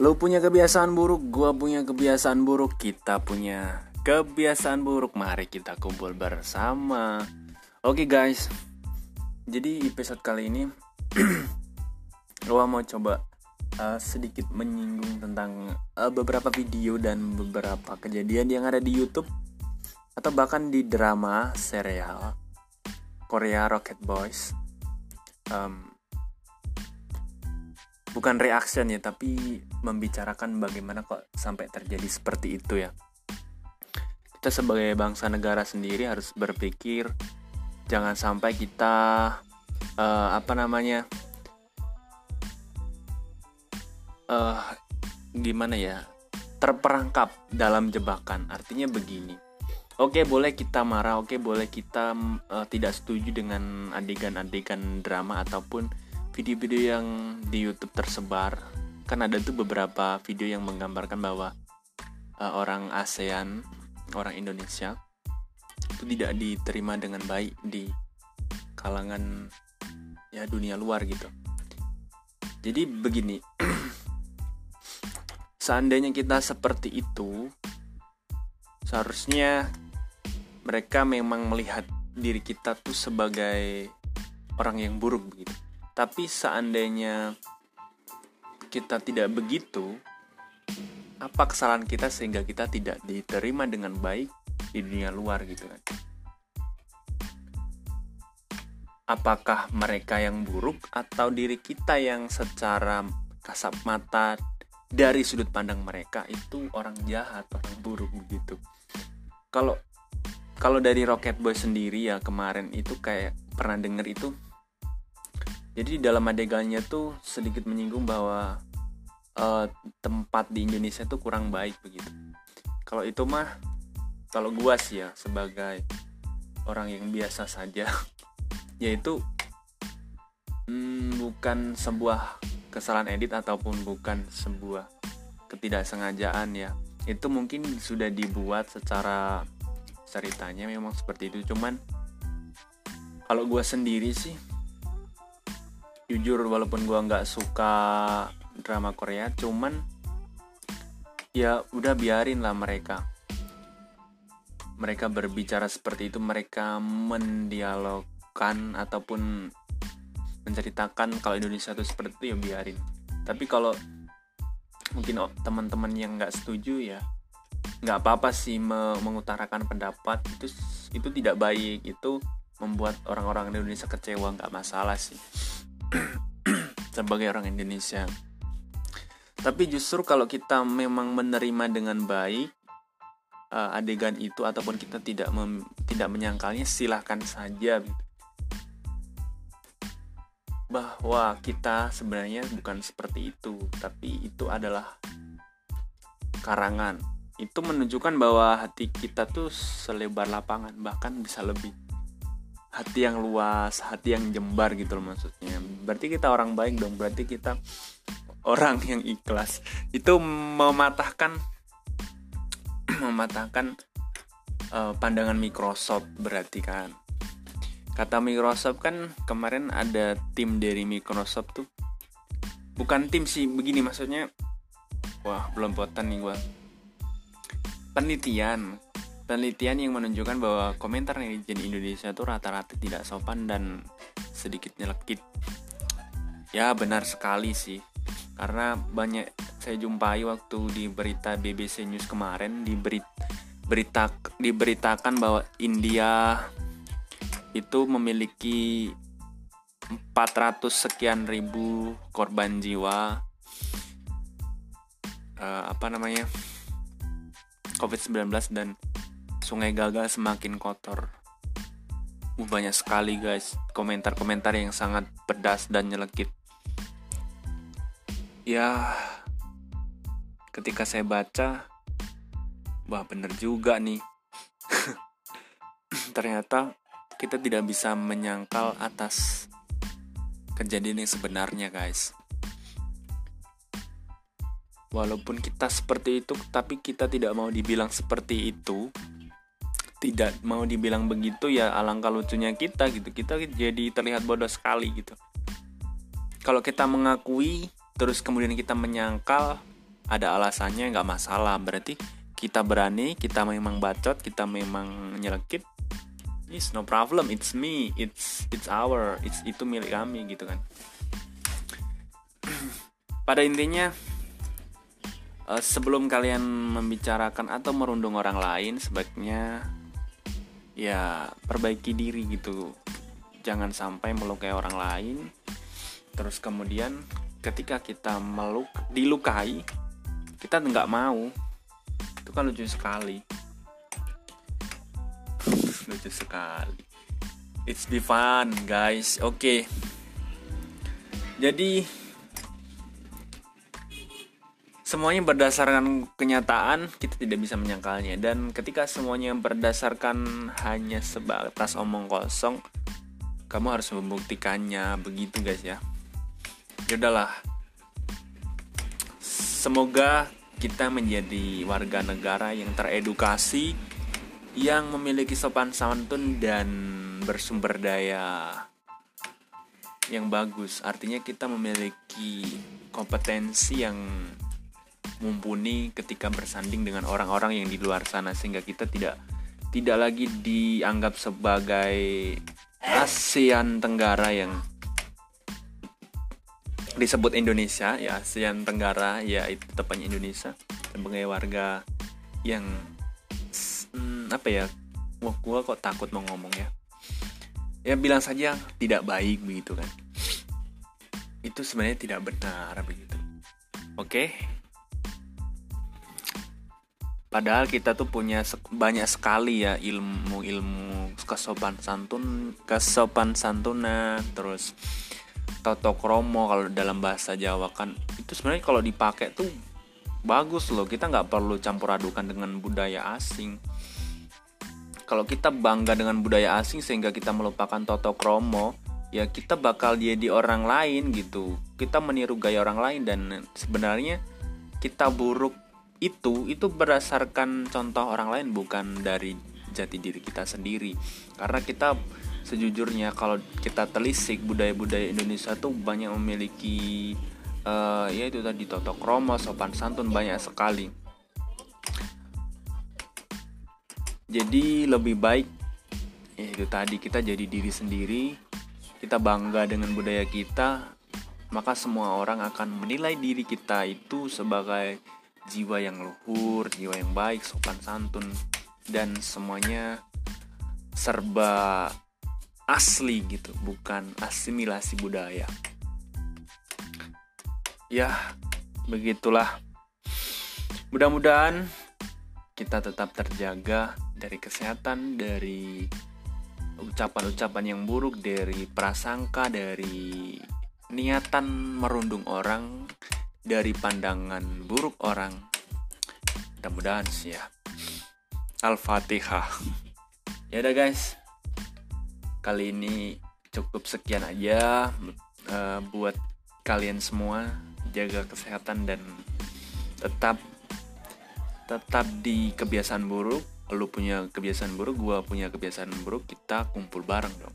Lo punya kebiasaan buruk, gua punya kebiasaan buruk, kita punya kebiasaan buruk. Mari kita kumpul bersama. Oke guys, jadi episode kali ini gua mau coba uh, sedikit menyinggung tentang uh, beberapa video dan beberapa kejadian yang ada di YouTube atau bahkan di drama serial Korea Rocket Boys. Um, bukan reaction ya tapi membicarakan bagaimana kok sampai terjadi seperti itu ya. Kita sebagai bangsa negara sendiri harus berpikir jangan sampai kita uh, apa namanya uh, gimana ya terperangkap dalam jebakan. Artinya begini Oke boleh kita marah, oke boleh kita uh, tidak setuju dengan adegan-adegan drama ataupun video-video yang di YouTube tersebar kan ada tuh beberapa video yang menggambarkan bahwa uh, orang ASEAN, orang Indonesia itu tidak diterima dengan baik di kalangan ya dunia luar gitu. Jadi begini, seandainya kita seperti itu, seharusnya mereka memang melihat diri kita tuh sebagai orang yang buruk begitu tapi seandainya kita tidak begitu, apa kesalahan kita sehingga kita tidak diterima dengan baik di dunia luar gitu kan? Apakah mereka yang buruk atau diri kita yang secara kasat mata dari sudut pandang mereka itu orang jahat, orang buruk begitu. Kalau kalau dari Rocket Boy sendiri ya kemarin itu kayak pernah denger itu jadi di dalam adegannya tuh sedikit menyinggung bahwa uh, tempat di Indonesia tuh kurang baik begitu. Kalau itu mah kalau gua sih ya sebagai orang yang biasa saja yaitu hmm, bukan sebuah kesalahan edit ataupun bukan sebuah ketidaksengajaan ya. Itu mungkin sudah dibuat secara ceritanya memang seperti itu. Cuman kalau gue sendiri sih jujur walaupun gue nggak suka drama Korea cuman ya udah biarin lah mereka. Mereka berbicara seperti itu mereka mendialogkan ataupun menceritakan kalau Indonesia itu seperti itu ya biarin. Tapi kalau mungkin teman-teman yang nggak setuju ya nggak apa-apa sih mengutarakan pendapat. Itu itu tidak baik. Itu membuat orang-orang Indonesia kecewa nggak masalah sih sebagai orang Indonesia. Tapi justru kalau kita memang menerima dengan baik uh, adegan itu ataupun kita tidak mem, tidak menyangkalnya silahkan saja bahwa kita sebenarnya bukan seperti itu tapi itu adalah karangan itu menunjukkan bahwa hati kita tuh selebar lapangan bahkan bisa lebih hati yang luas, hati yang jembar gitu loh maksudnya. Berarti kita orang baik dong, berarti kita orang yang ikhlas. Itu mematahkan mematahkan uh, pandangan Microsoft berarti kan. Kata Microsoft kan kemarin ada tim dari Microsoft tuh. Bukan tim sih, begini maksudnya. Wah, belum potan nih gua. Penelitian Penelitian yang menunjukkan bahwa komentar netizen Indonesia itu rata-rata tidak sopan dan sedikit nyelekit. Ya benar sekali sih, karena banyak saya jumpai waktu di berita BBC News kemarin di berita diberitakan bahwa India itu memiliki 400 sekian ribu korban jiwa uh, apa namanya COVID-19 dan sungai gagal semakin kotor. Uh, banyak sekali guys komentar-komentar yang sangat pedas dan nyelekit. Ya, ketika saya baca, wah bener juga nih. Ternyata kita tidak bisa menyangkal atas kejadian yang sebenarnya guys. Walaupun kita seperti itu, tapi kita tidak mau dibilang seperti itu, tidak mau dibilang begitu ya alangkah lucunya kita gitu kita jadi terlihat bodoh sekali gitu kalau kita mengakui terus kemudian kita menyangkal ada alasannya nggak masalah. Berarti kita berani kita memang bacot kita memang nyelekit. It's no problem it's me it's it's our it's itu milik kami gitu kan. Pada intinya uh, sebelum kalian membicarakan atau merundung orang lain sebaiknya ya perbaiki diri gitu. Jangan sampai melukai orang lain. Terus kemudian ketika kita meluk dilukai kita nggak mau. Itu kan lucu sekali. Lucu sekali. It's be fun guys. Oke. Okay. jadi semuanya berdasarkan kenyataan kita tidak bisa menyangkalnya. Dan ketika semuanya berdasarkan hanya sebatas omong kosong kamu harus membuktikannya. Begitu guys ya yaudahlah semoga kita menjadi warga negara yang teredukasi yang memiliki sopan santun dan bersumber daya yang bagus. Artinya kita memiliki kompetensi yang mumpuni ketika bersanding dengan orang-orang yang di luar sana sehingga kita tidak tidak lagi dianggap sebagai ASEAN Tenggara yang disebut Indonesia ya ASEAN Tenggara ya itu tepatnya Indonesia. Sebagai warga yang apa ya wah gua kok takut mau ngomong ya. Ya bilang saja tidak baik begitu kan. Itu sebenarnya tidak benar begitu. Oke? Padahal kita tuh punya banyak sekali ya ilmu-ilmu kesopan santun kesopan santunan terus toto kromo kalau dalam bahasa Jawa kan itu sebenarnya kalau dipakai tuh bagus loh. Kita nggak perlu campur adukan dengan budaya asing. Kalau kita bangga dengan budaya asing sehingga kita melupakan toto kromo ya kita bakal jadi orang lain gitu. Kita meniru gaya orang lain dan sebenarnya kita buruk itu itu berdasarkan contoh orang lain bukan dari jati diri kita sendiri. Karena kita sejujurnya kalau kita telisik budaya-budaya Indonesia tuh banyak memiliki uh, ya itu tadi toto kromo sopan santun banyak sekali. Jadi lebih baik ya itu tadi kita jadi diri sendiri kita bangga dengan budaya kita maka semua orang akan menilai diri kita itu sebagai jiwa yang luhur jiwa yang baik sopan santun dan semuanya serba asli gitu bukan asimilasi budaya ya begitulah mudah-mudahan kita tetap terjaga dari kesehatan, dari ucapan-ucapan yang buruk, dari prasangka, dari niatan merundung orang, dari pandangan buruk orang. Mudah-mudahan sih ya. Al-Fatihah. Ya udah guys. Kali ini cukup sekian aja uh, buat kalian semua. Jaga kesehatan dan tetap tetap di kebiasaan buruk lu punya kebiasaan buruk gua punya kebiasaan buruk kita kumpul bareng dong